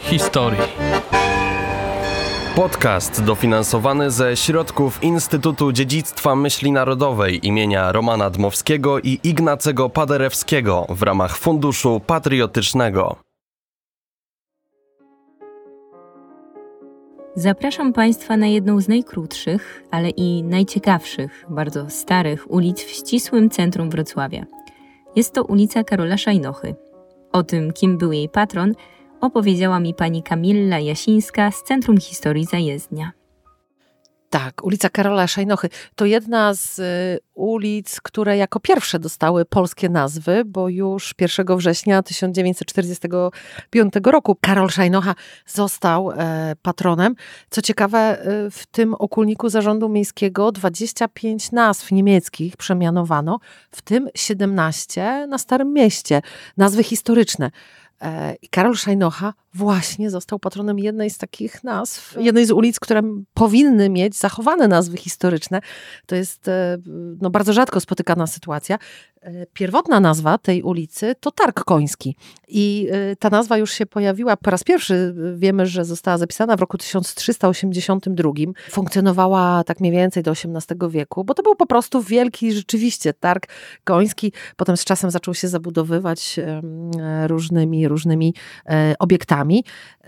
Historii. Podcast dofinansowany ze środków Instytutu Dziedzictwa Myśli Narodowej imienia Romana Dmowskiego i Ignacego Paderewskiego w ramach Funduszu Patriotycznego. Zapraszam Państwa na jedną z najkrótszych, ale i najciekawszych, bardzo starych ulic w ścisłym centrum Wrocławia. Jest to ulica Karola Szajnochy. O tym, kim był jej patron, opowiedziała mi pani Kamilla Jasińska z Centrum Historii Zajezdnia. Tak, ulica Karola Szajnochy to jedna z y, ulic, które jako pierwsze dostały polskie nazwy, bo już 1 września 1945 roku Karol Szajnocha został e, patronem. Co ciekawe, e, w tym okulniku zarządu miejskiego 25 nazw niemieckich przemianowano, w tym 17 na Starym Mieście, nazwy historyczne. E, I Karol Szajnocha właśnie został patronem jednej z takich nazw, jednej z ulic, które powinny mieć zachowane nazwy historyczne. To jest e, no, bardzo rzadko spotykana sytuacja. E, pierwotna nazwa tej ulicy to Targ Koński. I ta nazwa już się pojawiła po raz pierwszy. Wiemy, że została zapisana w roku 1382. Funkcjonowała tak mniej więcej do XVIII wieku, bo to był po prostu wielki rzeczywiście targ koński. Potem z czasem zaczął się zabudowywać różnymi różnymi e, obiektami.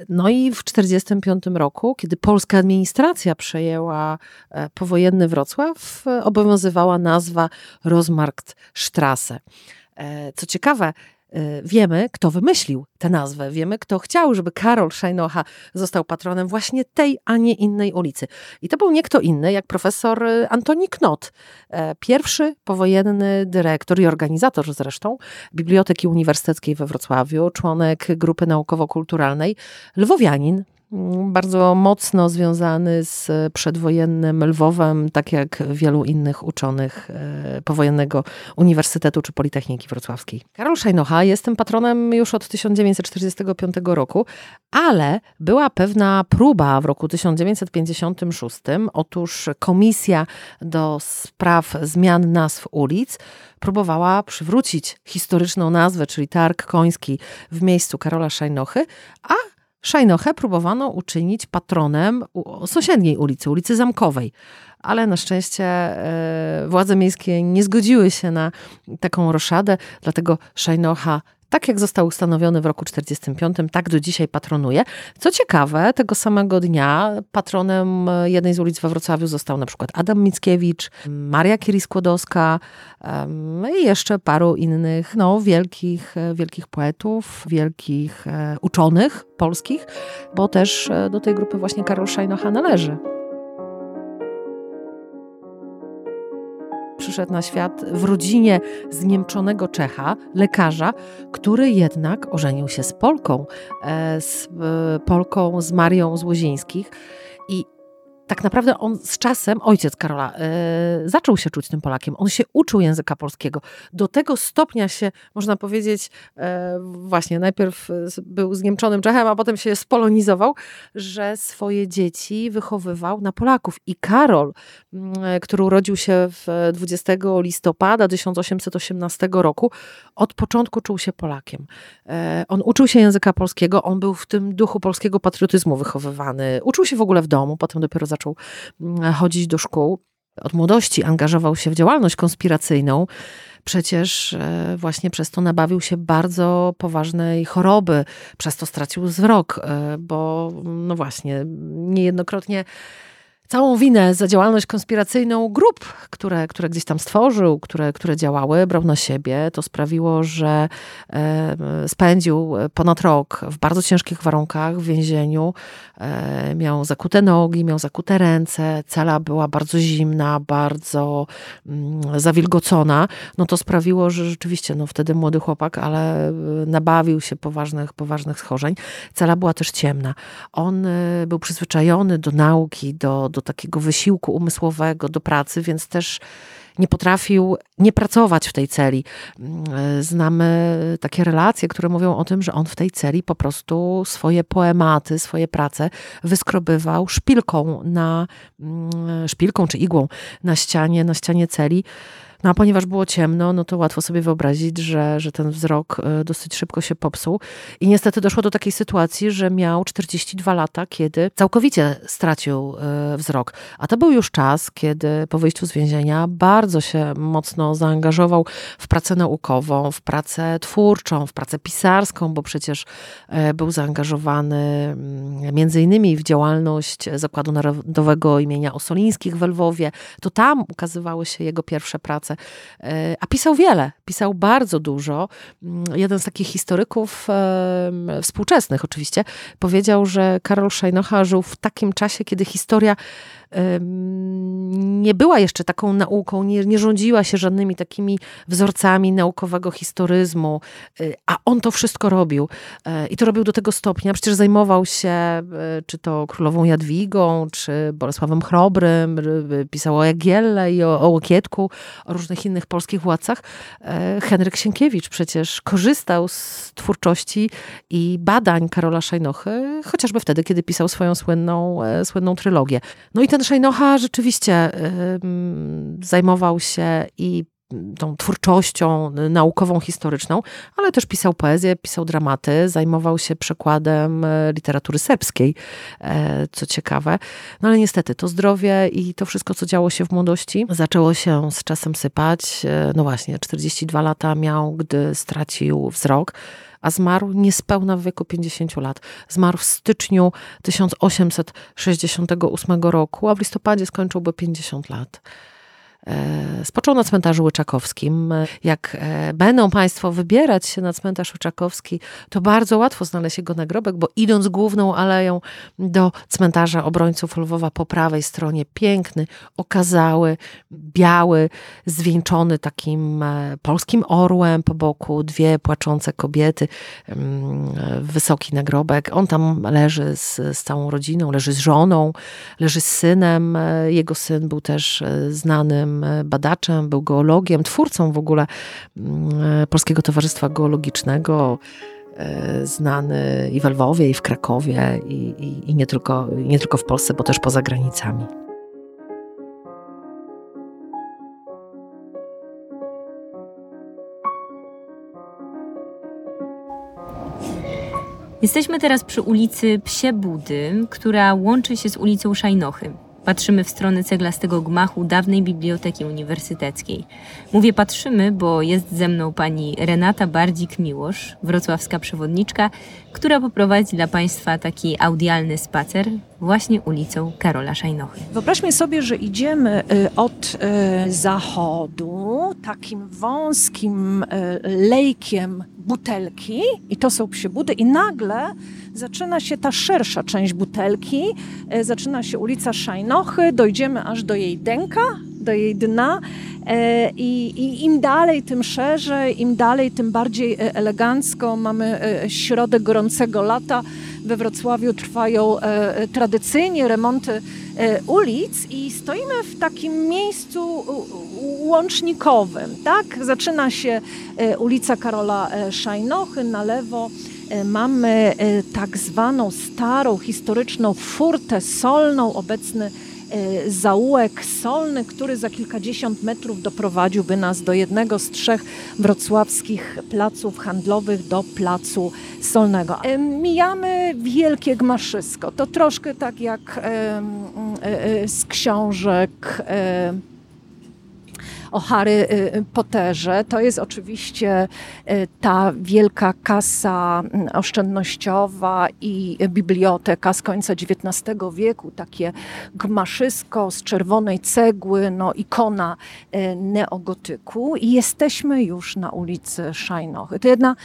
No i w 1945 roku, kiedy polska administracja przejęła e, powojenny Wrocław, obowiązywała nazwa Rozmarktstrasse. E, co ciekawe, Y, wiemy, kto wymyślił tę nazwę, wiemy, kto chciał, żeby Karol Szajnocha został patronem właśnie tej, a nie innej ulicy. I to był nie kto inny, jak profesor y, Antoni Knot, e, pierwszy powojenny dyrektor i organizator zresztą Biblioteki Uniwersyteckiej we Wrocławiu, członek grupy naukowo-kulturalnej, lwowianin, bardzo mocno związany z przedwojennym Lwowem, tak jak wielu innych uczonych e, powojennego Uniwersytetu czy Politechniki Wrocławskiej. Karol Szajnocha jest tym patronem już od 1945 roku, ale była pewna próba w roku 1956. Otóż Komisja do Spraw Zmian Nazw Ulic próbowała przywrócić historyczną nazwę, czyli Targ Koński w miejscu Karola Szajnochy, a Szajnochę próbowano uczynić patronem sąsiedniej ulicy, ulicy Zamkowej, ale na szczęście e, władze miejskie nie zgodziły się na taką roszadę, dlatego Szajnocha tak jak został ustanowiony w roku 1945, tak do dzisiaj patronuje. Co ciekawe, tego samego dnia patronem jednej z ulic we Wrocławiu został na przykład Adam Mickiewicz, Maria Curie-Skłodowska i jeszcze paru innych no, wielkich, wielkich poetów, wielkich e, uczonych polskich, bo też e, do tej grupy właśnie Karol Szajnocha należy. Przyszedł na świat w rodzinie zniemczonego Czecha, lekarza, który jednak ożenił się z Polką, e, z e, Polką, z Marią z. I tak naprawdę on z czasem, ojciec Karola, yy, zaczął się czuć tym Polakiem. On się uczył języka polskiego. Do tego stopnia się, można powiedzieć, yy, właśnie najpierw był zniemczonym Czechem, a potem się spolonizował, że swoje dzieci wychowywał na Polaków. I Karol, yy, który urodził się w 20 listopada 1818 roku, od początku czuł się Polakiem. on uczył się języka polskiego, on był w tym duchu polskiego patriotyzmu wychowywany. Uczył się w ogóle w domu, potem dopiero zaczął mm, chodzić do szkół. Od młodości angażował się w działalność konspiracyjną. Przecież e, właśnie przez to nabawił się bardzo poważnej choroby, przez to stracił wzrok, e, bo no właśnie, niejednokrotnie całą winę za działalność konspiracyjną grup, które, które gdzieś tam stworzył, które, które działały, brał na siebie. To sprawiło, że spędził ponad rok w bardzo ciężkich warunkach w więzieniu. E, miał zakute nogi, miał zakute ręce, cela była bardzo zimna, bardzo mm, zawilgocona. No to sprawiło, że rzeczywiście, no wtedy młody chłopak, ale e, nabawił się poważnych, poważnych schorzeń. Cela była też ciemna. On e, był przyzwyczajony do nauki, do, do takiego wysiłku umysłowego, do pracy, więc też nie potrafił nie pracować w tej celi. Znamy takie relacje, które mówią o tym, że on w tej celi po prostu swoje poematy, swoje prace wyskrobywał szpilką na, szpilką czy igłą na ścianie, na ścianie celi. No a ponieważ było ciemno, no to łatwo sobie wyobrazić, że, że ten wzrok e, dosyć szybko się popsuł. I niestety doszło do takiej sytuacji, że miał 42 lata, kiedy całkowicie stracił e, wzrok. A to był już czas, kiedy po wyjściu z więzienia bardzo się mocno zaangażował w pracę naukową, w pracę twórczą, w pracę pisarską, bo przecież e, był zaangażowany mm, między innymi w działalność Zakładu Narodowego imienia Osolińskich w Lwowie. To tam ukazywały się jego pierwsze prace. E, a pisał wiele, pisał bardzo dużo. Mm, jeden z takich historyków współczesnych oczywiście powiedział, że Karol Szajnocha żył w takim czasie, kiedy historia nie była jeszcze taką nauką, nie, nie rządziła się żadnymi takimi wzorcami naukowego historyzmu, y, a on to wszystko robił. E, I to robił do tego stopnia. Przecież zajmował się e, czy to królową Jadwigą, czy Bolesławem Chrobrym, pisał o Jagielle i o, o Łokietku, o różnych innych polskich władcach. E, Henryk Sienkiewicz przecież korzystał z twórczości i badań Karola Szajnochy, chociażby wtedy, kiedy pisał swoją słynną, słynną trylogię. No i ten Szejnocha rzeczywiście zajmował się i tą twórczością naukową, historyczną, ale też pisał poezję, pisał dramaty, zajmował się przekładem e, literatury serbskiej, e, co ciekawe. No ale niestety to zdrowie i to wszystko, co działo się w młodości, zaczęło się z czasem sypać. E, no właśnie, 42 lata miał, gdy stracił wzrok a zmarł niespełna w wieku 50 lat. Zmarł w styczniu 1868 roku, a w listopadzie skończyłby 50 lat. E, spoczął na cmentarzu Łyczakowskim. Jak e, będą Państwo wybierać się na cmentarz Łyczakowski, to bardzo łatwo znaleźć jego nagrobek, bo idąc główną aleją do cmentarza obrońców Lwowa po prawej stronie, piękny, okazały, biały, zwieńczony takim e, polskim orłem po boku, dwie płaczące kobiety, mm, wysoki nagrobek. On tam leży z, z całą rodziną, leży z żoną, leży z synem. Jego syn był też znanym E, badaczem, był geologiem, twórcą w ogóle mm, e, Polskiego Towarzystwa Geologicznego e, znany i w Lwowie, i w Krakowie, i, i, i, nie, tylko, nie tylko w Polsce, bo też poza granicami. Jesteśmy teraz przy ulicy Psie Budy, która łączy się z ulicą Szajnochy. Patrzymy w stronę ceglastego gmachu dawnej biblioteki uniwersyteckiej. Mówię patrzymy, bo jest ze mną pani Renata Bardzik-Miłosz, wrocławska przewodniczka, która poprowadzi dla Państwa taki audialny spacer właśnie ulicą Karola Szajnochy. Wyobraźmy sobie, że idziemy y, od y, zachodu takim wąskim y, lejkiem butelki i to są psie budy i nagle zaczyna się ta szersza część butelki, zaczyna się ulica Szajnochy, dojdziemy aż do jej dęka, do jej dna e, i, i, im dalej, tym szerzej, im dalej, tym bardziej e, elegancko. Mamy środek gorącego lata. We Wrocławiu trwają tradycyjnie remonty ulic i stoimy w takim miejscu łącznikowym. Tak? Zaczyna się ulica Karola Szajnochy na lewo E, mamy e, tak zwaną starą, historyczną furtę solną, obecny e, zaułek solny, który za kilkadziesiąt metrów doprowadziłby nas do jednego z trzech wrocławskich placów handlowych, do placu solnego. Mijamy Wielkie Gmaszysko. To troszkę tak jak z książek o Harry y, y, Potterze. To jest oczywiście y, ta wielka kasa mm, oszczędnościowa i biblioteka z końca XIX wieku, takie gmaszysko z czerwonej cegły, no ikona neogotyku i jesteśmy już na ulicy Szajnochy. To jedna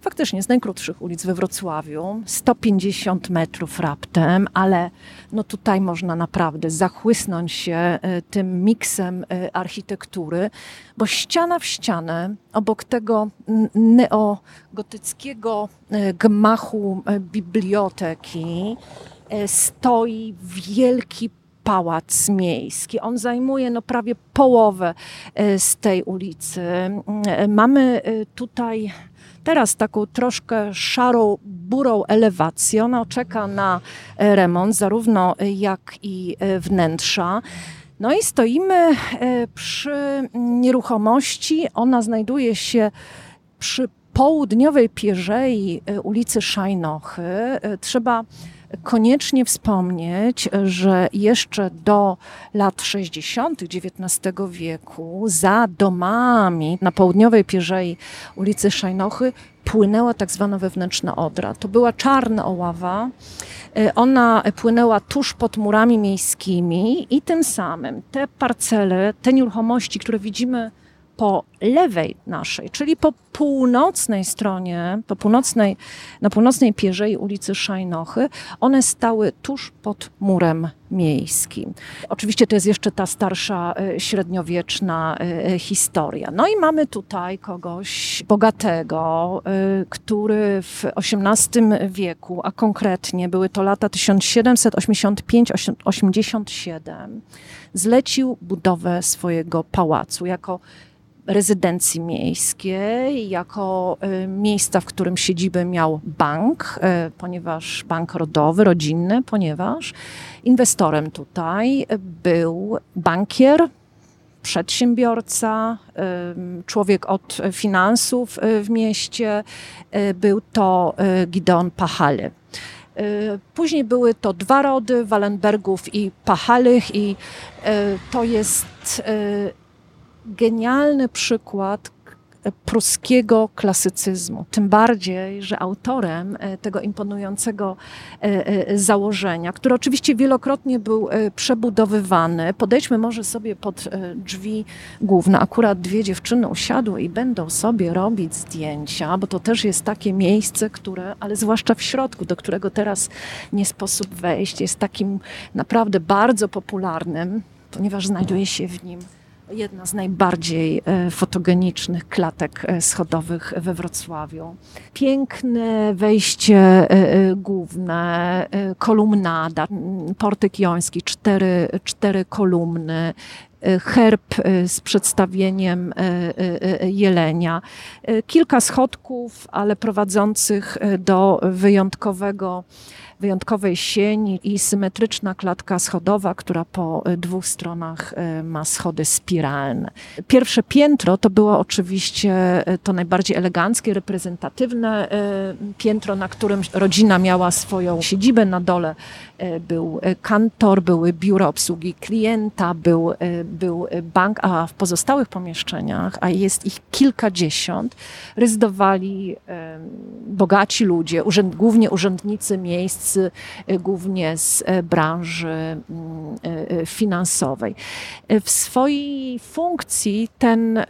faktycznie z najkrótszych ulic we Wrocławiu, 150 metrów raptem, ale no tutaj można naprawdę zachłysnąć się e, tym miksem e, architektury, bo ściana w ścianę obok tego neogotyckiego e, gmachu biblioteki stoi wielki pałac miejski. On zajmuje no prawie połowę z tej ulicy. Mamy tutaj teraz taką troszkę szarą, burą elewację. Ona czeka na remont, zarówno jak i wnętrza. No i stoimy e, przy nieruchomości. Ona znajduje się przy południowej pierzei e, ulicy Szajnochy. E, trzeba koniecznie wspomnieć, że jeszcze do lat 60. XIX wieku za domami na południowej pierzei ulicy Szajnochy płynęła tak zwana wewnętrzna Odra. To była czarna oława. E, ona płynęła tuż pod murami miejskimi i tym samym te parcele, te nieruchomości, które widzimy po lewej naszej, czyli po północnej stronie, po północnej, na północnej pierzei ulicy Szajnochy, one stały tuż pod murem miejskim. Oczywiście to jest jeszcze ta starsza e, średniowieczna e, historia. No i mamy tutaj kogoś bogatego, e, który w XVIII wieku, a konkretnie były to lata 1785-87, zlecił budowę swojego pałacu jako rezydencji miejskiej, jako y, miejsca, w którym siedzibę miał bank, y, ponieważ bank rodowy, rodzinny, ponieważ inwestorem tutaj był bankier, przedsiębiorca, y, człowiek od finansów w mieście, był to Gideon Pachale. Później były to dwa rody, Wallenbergów i Pachalych i to jest genialny przykład pruskiego klasycyzmu. Tym bardziej, że autorem e, tego imponującego e, e, założenia, które oczywiście wielokrotnie był przebudowywany, podejdźmy może sobie pod drzwi główne. Akurat dwie dziewczyny usiadły i będą sobie robić zdjęcia, bo to też jest takie miejsce, które, ale zwłaszcza w środku, do którego teraz nie sposób wejść, jest takim naprawdę bardzo popularnym, ponieważ znajduje się w nim jedna z najbardziej e, fotogenicznych klatek e, schodowych we Wrocławiu. Piękne wejście e, główne, kolumnada, portyk joński, cztery, cztery kolumny, herb z przedstawieniem jelenia. Kilka schodków, ale prowadzących do wyjątkowego wyjątkowej sieni i symetryczna klatka schodowa, która po e, dwóch stronach e, ma schody spiralne. Pierwsze piętro to było oczywiście e, to najbardziej eleganckie, reprezentatywne piętro, na którym rodzina miała swoją siedzibę. Na dole był kantor, były biura obsługi klienta, był, był bank, a w pozostałych pomieszczeniach, a jest ich kilkadziesiąt, rezydowali bogaci ludzie, urzęd, głównie urzędnicy miejsc Y, głównie z e, branży mm, e, finansowej. W swojej funkcji ten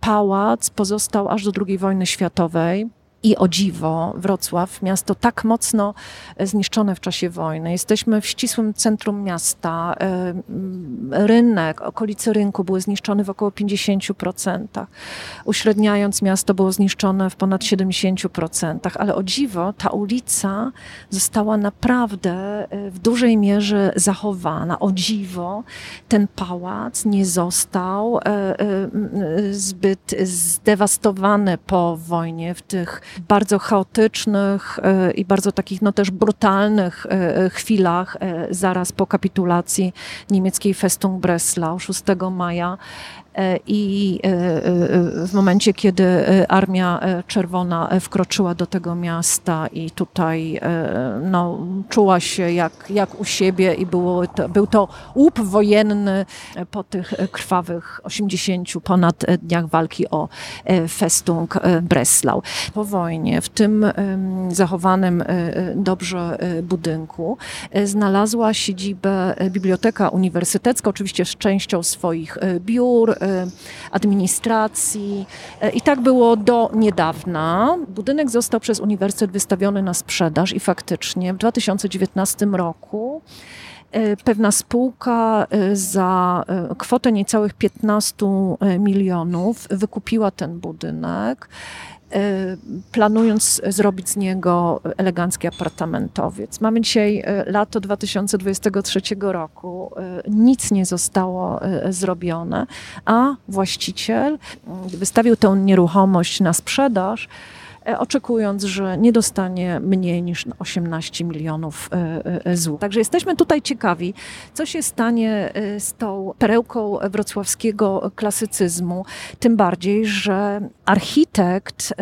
pałac pozostał aż do II wojny światowej. I o dziwo, Wrocław, miasto tak mocno zniszczone w czasie wojny. Jesteśmy w ścisłym centrum miasta. Rynek, okolice rynku były zniszczone w około 50%. Uśredniając, miasto było zniszczone w ponad 70%. Ale o dziwo, ta ulica została naprawdę e, w dużej mierze zachowana. O dziwo, ten pałac nie został e, e, zbyt zdewastowany po wojnie w tych bardzo chaotycznych e, i bardzo takich no też brutalnych e, chwilach zaraz po kapitulacji niemieckiej Festung Breslau 6 maja. E, i e, e, w momencie, kiedy Armia Czerwona wkroczyła do tego miasta i tutaj no, czuła się jak, jak u siebie i było to, był to łup wojenny po tych krwawych 80 ponad dniach walki o Festung Breslau. Po wojnie w tym zachowanym dobrze budynku znalazła siedzibę Biblioteka Uniwersytecka, oczywiście z częścią swoich biur, administracji. Y, I tak było do niedawna. Budynek został przez uniwersytet wystawiony na sprzedaż i faktycznie w 2019 roku y, pewna spółka za kwotę niecałych 15 milionów wykupiła ten budynek planując zrobić z niego elegancki apartamentowiec. Mamy dzisiaj e, lato 2023 roku, e, nic nie zostało zrobione, a właściciel wystawił tę nieruchomość na sprzedaż oczekując, że nie dostanie mniej niż 18 milionów złotych. Także jesteśmy tutaj ciekawi, co się stanie z tą perełką wrocławskiego klasycyzmu, tym bardziej, że architekt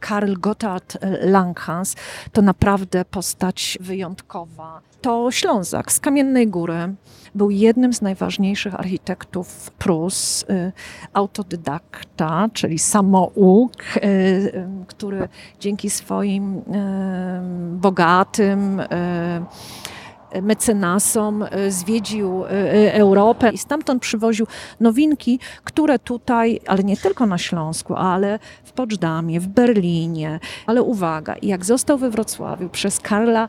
Karl Gotthard Langhans to naprawdę postać wyjątkowa. To Ślązak z Kamiennej Góry. Był jednym z najważniejszych architektów Prus, y, autodydakta, czyli samouk, y, y, który dzięki swoim bogatym mecenasom zwiedził Europę i stamtąd przywoził nowinki, które tutaj, ale nie tylko na Śląsku, ale w Poczdamie, w Berlinie. Ale uwaga, jak został we Wrocławiu przez Karla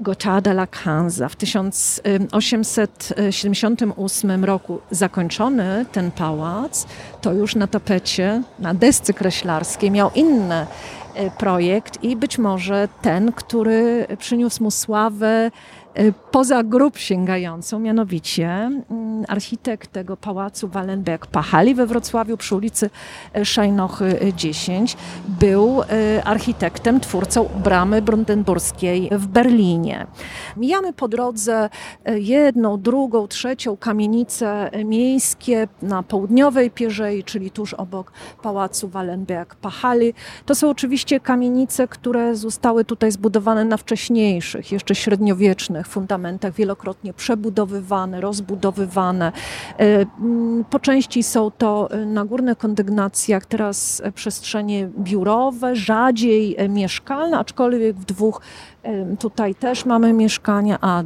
Gottarda Lachanza. W 1878 roku zakończony ten pałac, to już na tapecie, na desce kreślarskiej miał inny e, projekt i być może ten, który przyniósł mu sławę Y, poza grup sięgającą, mianowicie mm, architekt tego pałacu Wallenberg-Pachali we Wrocławiu przy ulicy y, Szajnochy 10 y, był architektem, twórcą bramy brandenburskiej w Berlinie. Mijamy po drodze jedną, drugą, trzecią kamienice miejskie na południowej Pierzei, czyli tuż obok pałacu Wallenberg-Pachali. To są oczywiście kamienice, które zostały tutaj zbudowane na wcześniejszych, jeszcze średniowiecznych fundamentach, wielokrotnie przebudowywane, rozbudowywane. E, po części są to e, na górnych kondygnacjach teraz e, przestrzenie biurowe, rzadziej mieszkalne, aczkolwiek w dwóch tutaj też mamy mieszkania, a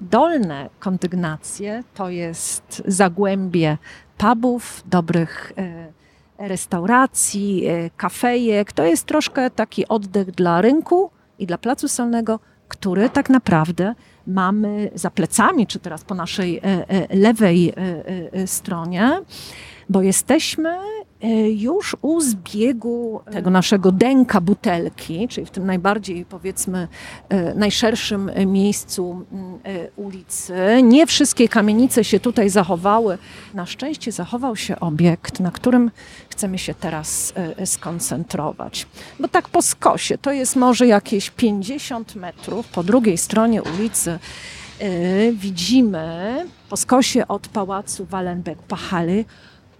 dolne kondygnacje to jest zagłębie pubów, dobrych restauracji, kafejek. To jest troszkę taki oddech dla rynku i dla placu solnego, który tak naprawdę mamy za plecami, czy teraz po naszej e, e, lewej e, stronie, bo jesteśmy już u zbiegu tego naszego denka butelki, czyli w tym najbardziej, powiedzmy, najszerszym miejscu ulicy. Nie wszystkie kamienice się tutaj zachowały. Na szczęście zachował się obiekt, na którym chcemy się teraz skoncentrować. Bo tak po skosie, to jest może jakieś 50 metrów po drugiej stronie ulicy widzimy po skosie od pałacu Wallenberg-Pachali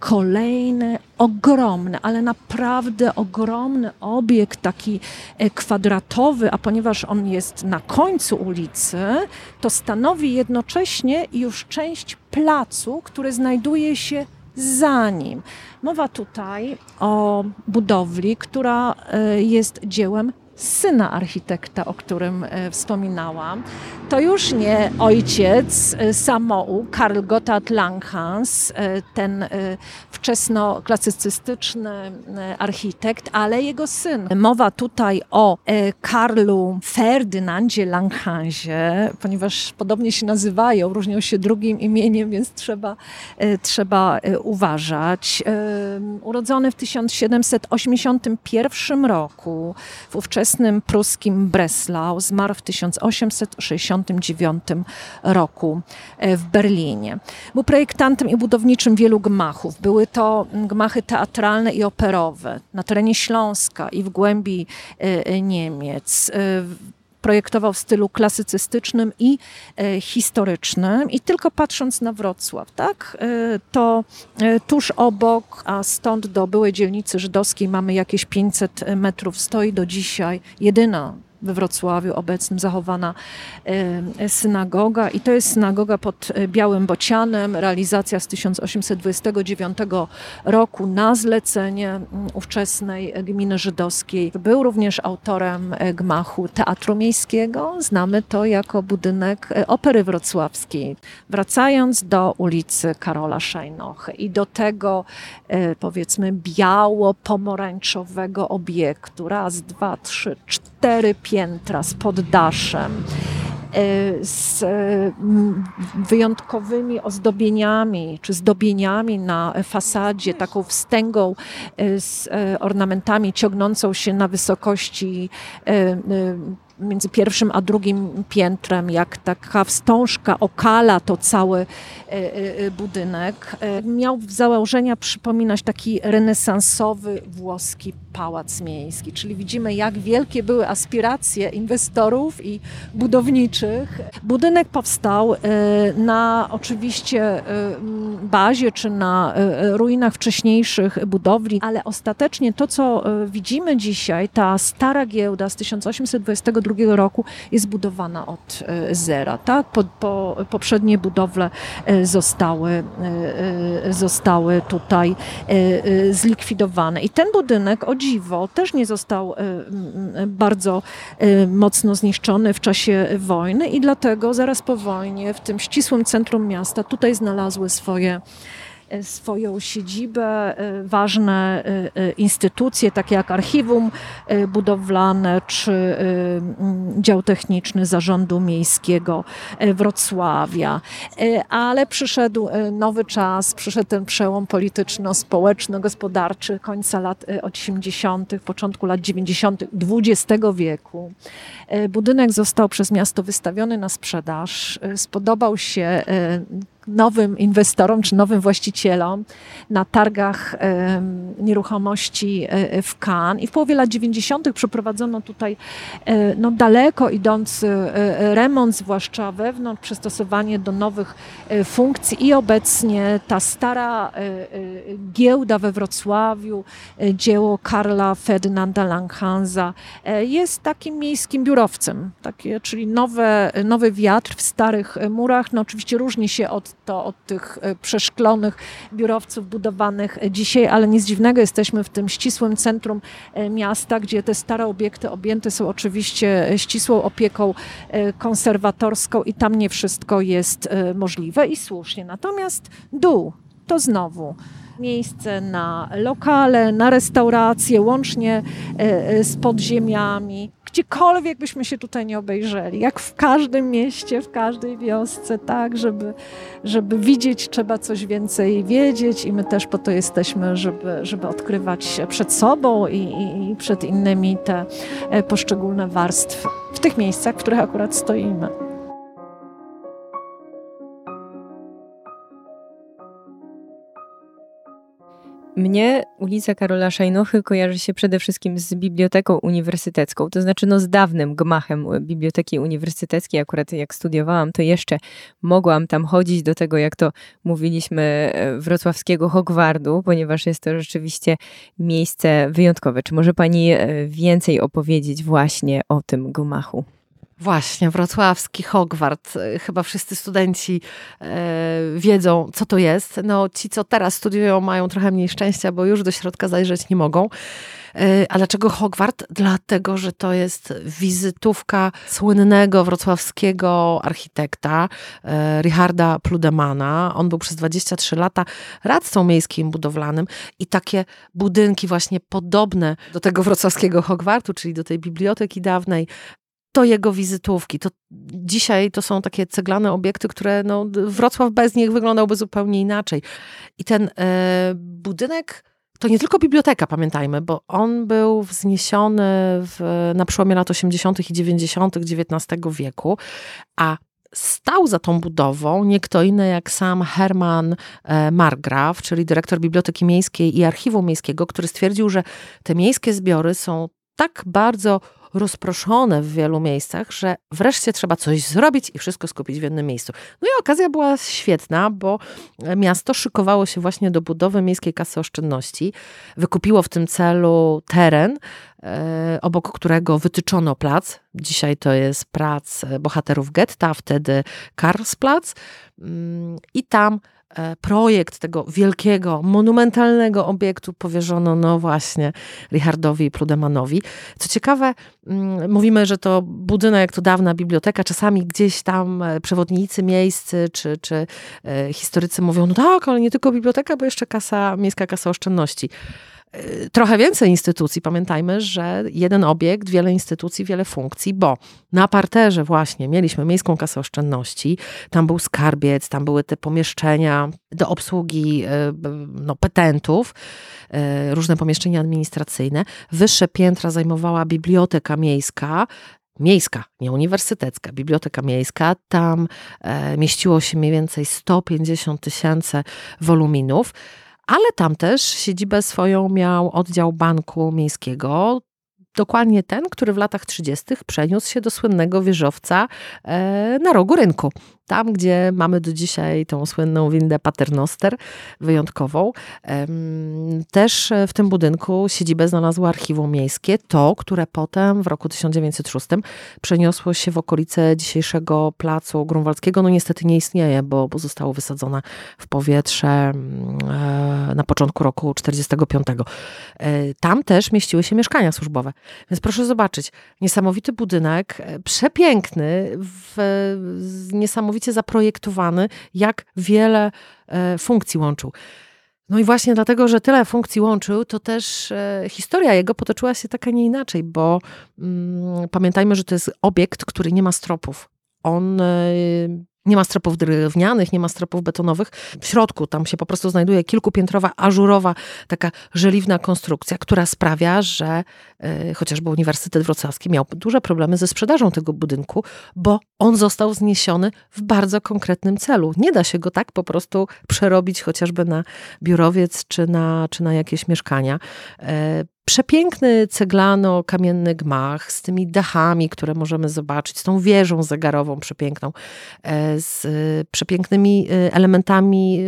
kolejny ogromny, ale naprawdę ogromny obiekt, taki e, kwadratowy, a ponieważ on jest na końcu ulicy, to stanowi jednocześnie już część placu, który znajduje się za nim. Mowa tutaj o budowli, która e, jest dziełem syna architekta, o którym e, wspominałam, to już nie ojciec e, samouku, Karl Gotthard Langhans, e, ten wczesnoklasycystyczny architekt, ale jego syn. Mowa tutaj o Karlu Ferdynandzie Langhansie, ponieważ podobnie się nazywają, różnią się drugim imieniem, więc trzeba, trzeba uważać. Urodzony w 1781 roku w ówczesnym ówczesnym pruskim Breslau, zmarł w 1869 roku e, w Berlinie. Był projektantem i budowniczym wielu gmachów. Były to gmachy teatralne i operowe na terenie Śląska i w głębi e, e, Niemiec projektował w stylu klasycystycznym i e, historycznym. I tylko patrząc na Wrocław, tak, e, to e, tuż obok, a stąd do byłej dzielnicy żydowskiej mamy jakieś 500 metrów, stoi do dzisiaj jedyna we Wrocławiu obecnym zachowana e, synagoga i to jest synagoga pod e, Białym Bocianem, realizacja z 1829 roku na zlecenie ówczesnej gminy żydowskiej. Był również autorem e, gmachu Teatru Miejskiego. Znamy to jako budynek Opery Wrocławskiej. Wracając do ulicy Karola Szajnochy i do tego powiedzmy biało-pomarańczowego obiektu, raz, dwa, trzy, cztery, pięć piętra z poddaszem, e, z wyjątkowymi ozdobieniami czy zdobieniami na fasadzie, taką wstęgą e, z ornamentami ciągnącą się na wysokości między pierwszym a drugim piętrem, jak taka wstążka okala to cały e, e, budynek. Miał założenia przypominać taki renesansowy włoski pałac miejski, czyli widzimy jak wielkie były aspiracje inwestorów i budowniczych. Budynek powstał na oczywiście bazie czy na ruinach wcześniejszych budowli, ale ostatecznie to, co widzimy dzisiaj, ta stara giełda z 1822 roku jest budowana od e, zera. Tak? Po, po, poprzednie budowle e, zostały, e, zostały tutaj zlikwidowane. I ten budynek, o dziwo, też nie został bardzo mocno zniszczony w czasie wojny i dlatego zaraz po wojnie w tym ścisłym centrum miasta tutaj znalazły swoje swoją siedzibę e, ważne e, instytucje, takie jak archiwum budowlane czy dział techniczny Zarządu Miejskiego Wrocławia. Ale przyszedł nowy czas, przyszedł ten przełom polityczno-społeczno-gospodarczy końca lat 80., początku lat 90. XX wieku. Budynek został przez miasto wystawiony na sprzedaż. Spodobał się nowym inwestorom czy nowym właścicielom na targach nieruchomości e, w Cannes. I w połowie lat 90. przeprowadzono tutaj e, no, daleko idący e, remont, zwłaszcza wewnątrz, przystosowanie do nowych funkcji. I obecnie ta stara giełda we Wrocławiu, dzieło Karla Ferdynanda Langhansa jest takim miejskim biurowcem, takie, czyli nowe, nowy wiatr w starych murach, no oczywiście różni się od to od tych e, przeszklonych biurowców budowanych dzisiaj, ale nic dziwnego, jesteśmy w tym ścisłym centrum e, miasta, gdzie te stare obiekty objęte są oczywiście e, ścisłą opieką konserwatorską i tam nie wszystko jest możliwe i słusznie. Natomiast dół to znowu miejsce na lokale, na restauracje, łącznie z podziemiami gdziekolwiek byśmy się tutaj nie obejrzeli, jak w każdym mieście, w każdej wiosce, tak, żeby, żeby widzieć, trzeba coś więcej wiedzieć i my też po to jesteśmy, żeby, żeby odkrywać przed sobą i, i, i przed innymi te e, poszczególne warstwy w tych miejscach, w których akurat stoimy. Mnie ulica Karola Szajnochy kojarzy się przede wszystkim z biblioteką uniwersytecką, to znaczy no z dawnym gmachem biblioteki uniwersyteckiej. Akurat jak studiowałam, to jeszcze mogłam tam chodzić do tego, jak to mówiliśmy, e, wrocławskiego Hogwardu, ponieważ jest to rzeczywiście miejsce wyjątkowe. Czy może pani e, więcej opowiedzieć właśnie o tym gmachu? Właśnie, wrocławski Hogwart. Chyba wszyscy studenci e, wiedzą, co to jest. No, ci, co teraz studiują, mają trochę mniej szczęścia, bo już do środka zajrzeć nie mogą. E, a dlaczego Hogwart? Dlatego, że to jest wizytówka słynnego wrocławskiego architekta e, Richarda Pludemana. On był przez 23 lata radcą miejskim budowlanym i takie budynki właśnie podobne do tego wrocławskiego Hogwartu, czyli do tej biblioteki dawnej, to jego wizytówki. To dzisiaj to są takie ceglane obiekty, które no, Wrocław bez nich wyglądałby zupełnie inaczej. I ten e, budynek to nie tylko biblioteka, pamiętajmy, bo on był wzniesiony w, na przełomie lat 80. i 90. XIX wieku, a stał za tą budową nie kto inny jak sam Herman e, Margraf, czyli dyrektor Biblioteki Miejskiej i Archiwum Miejskiego, który stwierdził, że te miejskie zbiory są tak bardzo rozproszone w wielu miejscach, że wreszcie trzeba coś zrobić i wszystko skupić w jednym miejscu. No i okazja była świetna, bo miasto szykowało się właśnie do budowy miejskiej kasy oszczędności. Wykupiło w tym celu teren, e, obok którego wytyczono plac. Dzisiaj to jest plac bohaterów getta, wtedy Karlsplatz. Mm, I tam E, projekt tego wielkiego, monumentalnego obiektu powierzono, no właśnie, Richardowi Prudemanowi. Co ciekawe, mm, mówimy, że to budynek, to dawna biblioteka, czasami gdzieś tam e, przewodnicy miejscy czy, czy e, historycy mówią, no tak, ale nie tylko biblioteka, bo jeszcze kasa, miejska kasa oszczędności trochę więcej instytucji. Pamiętajmy, że jeden obiekt, wiele instytucji, wiele funkcji, bo na parterze właśnie mieliśmy Miejską Kasę Oszczędności, tam był skarbiec, tam były te pomieszczenia do obsługi e, no, petentów, e, różne pomieszczenia administracyjne. Wyższe piętra zajmowała biblioteka miejska, miejska, nie uniwersytecka, biblioteka miejska. Tam e, mieściło się mniej więcej 150 tysięcy woluminów. Ale tam też siedzibę swoją miał oddział Banku Miejskiego dokładnie ten, który w latach 30. przeniósł się do słynnego wieżowca e, na rogu rynku tam, gdzie mamy do dzisiaj tą słynną windę Paternoster, wyjątkową. Też w tym budynku siedzibę znalazło archiwum miejskie, to, które potem w roku 1906 przeniosło się w okolice dzisiejszego placu Grunwaldzkiego. No niestety nie istnieje, bo, bo zostało wysadzone w powietrze mm, e, na początku roku 1945. E, tam też mieściły się mieszkania służbowe. Więc proszę zobaczyć, niesamowity budynek, e, przepiękny, w, niesamowity niesamowicie zaprojektowany, jak wiele e, funkcji łączył. No i właśnie dlatego, że tyle funkcji łączył, to też e, historia jego potoczyła się taka nie inaczej, bo mm, pamiętajmy, że to jest obiekt, który nie ma stropów. On e, nie ma stropów drewnianych, nie ma stropów betonowych. W środku tam się po prostu znajduje kilkupiętrowa, ażurowa, taka żeliwna konstrukcja, która sprawia, że y, chociażby Uniwersytet Wrocławski miał duże problemy ze sprzedażą tego budynku, bo on został zniesiony w bardzo konkretnym celu. Nie da się go tak po prostu przerobić chociażby na biurowiec czy na, czy na jakieś mieszkania. Y, Przepiękny ceglano-kamienny gmach z tymi dachami, które możemy zobaczyć, z tą wieżą zegarową przepiękną, e, z przepięknymi e, elementami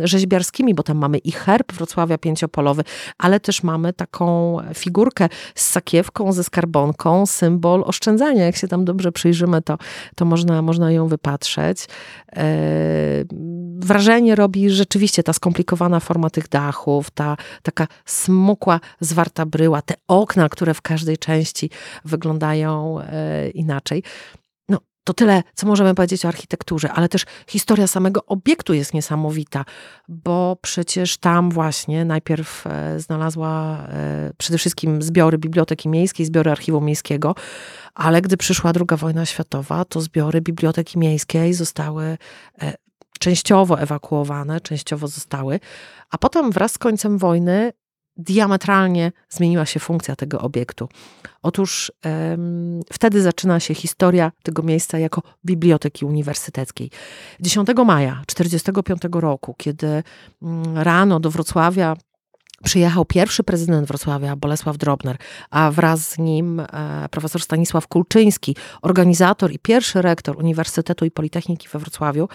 e, rzeźbiarskimi, bo tam mamy i herb Wrocławia pięciopolowy, ale też mamy taką figurkę z sakiewką, ze skarbonką, symbol oszczędzania. Jak się tam dobrze przyjrzymy, to, to można, można ją wypatrzeć. Wrażenie robi rzeczywiście ta skomplikowana forma tych dachów, ta taka smukła, zwarta ta bryła, te okna, które w każdej części wyglądają e, inaczej. No, to tyle, co możemy powiedzieć o architekturze, ale też historia samego obiektu jest niesamowita, bo przecież tam właśnie najpierw e, znalazła e, przede wszystkim zbiory Biblioteki Miejskiej, zbiory Archiwum Miejskiego, ale gdy przyszła II wojna światowa, to zbiory Biblioteki Miejskiej zostały częściowo ewakuowane, częściowo zostały, a potem wraz z końcem wojny diametralnie zmieniła się funkcja tego obiektu. Otóż wtedy zaczyna się historia tego miejsca jako biblioteki uniwersyteckiej. 10 maja 1945 roku, kiedy um, rano do Wrocławia przyjechał pierwszy prezydent Wrocławia, Bolesław Drobner, a wraz z nim e, profesor Stanisław Kulczyński, organizator i pierwszy rektor Uniwersytetu i Politechniki we Wrocławiu,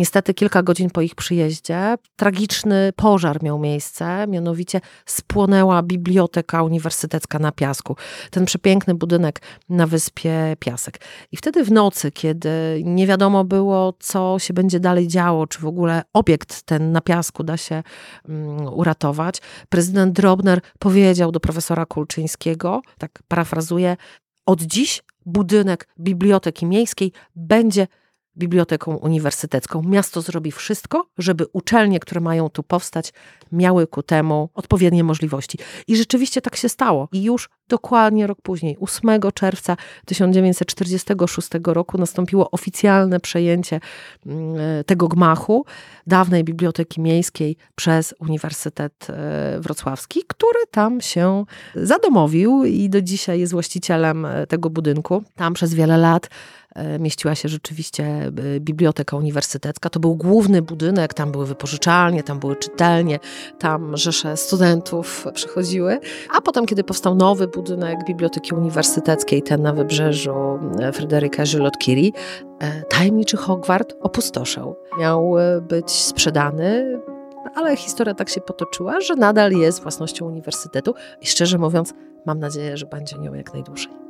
Niestety kilka godzin po ich przyjeździe tragiczny pożar miał miejsce, mianowicie spłonęła biblioteka uniwersytecka na Piasku. Ten przepiękny budynek na wyspie Piasek. I wtedy w nocy, kiedy nie wiadomo było, co się będzie dalej działo, czy w ogóle obiekt ten na Piasku da się um, uratować, prezydent Drobner powiedział do profesora Kulczyńskiego, tak parafrazuję, od dziś budynek Biblioteki Miejskiej będzie biblioteką uniwersytecką. Miasto zrobi wszystko, żeby uczelnie, które mają tu powstać, miały ku temu odpowiednie możliwości. I rzeczywiście tak się stało. I już dokładnie rok później, 8 czerwca 1946 roku, nastąpiło oficjalne przejęcie mm, tego gmachu, dawnej Biblioteki Miejskiej, przez Uniwersytet e, Wrocławski, który tam się zadomowił i do dzisiaj jest właścicielem e, tego budynku. Tam przez wiele lat mieściła się rzeczywiście e, biblioteka uniwersytecka. To był główny budynek, tam były wypożyczalnie, tam były czytelnie, tam rzesze studentów przychodziły. A potem, kiedy powstał nowy budynek Biblioteki Uniwersyteckiej, ten na wybrzeżu e, Fryderyka Żylot-Curie, tajemniczy Hogwart opustoszył. Miał być sprzedany, ale historia tak się potoczyła, że nadal jest własnością uniwersytetu i szczerze mówiąc, mam nadzieję, że będzie nią jak najdłużej.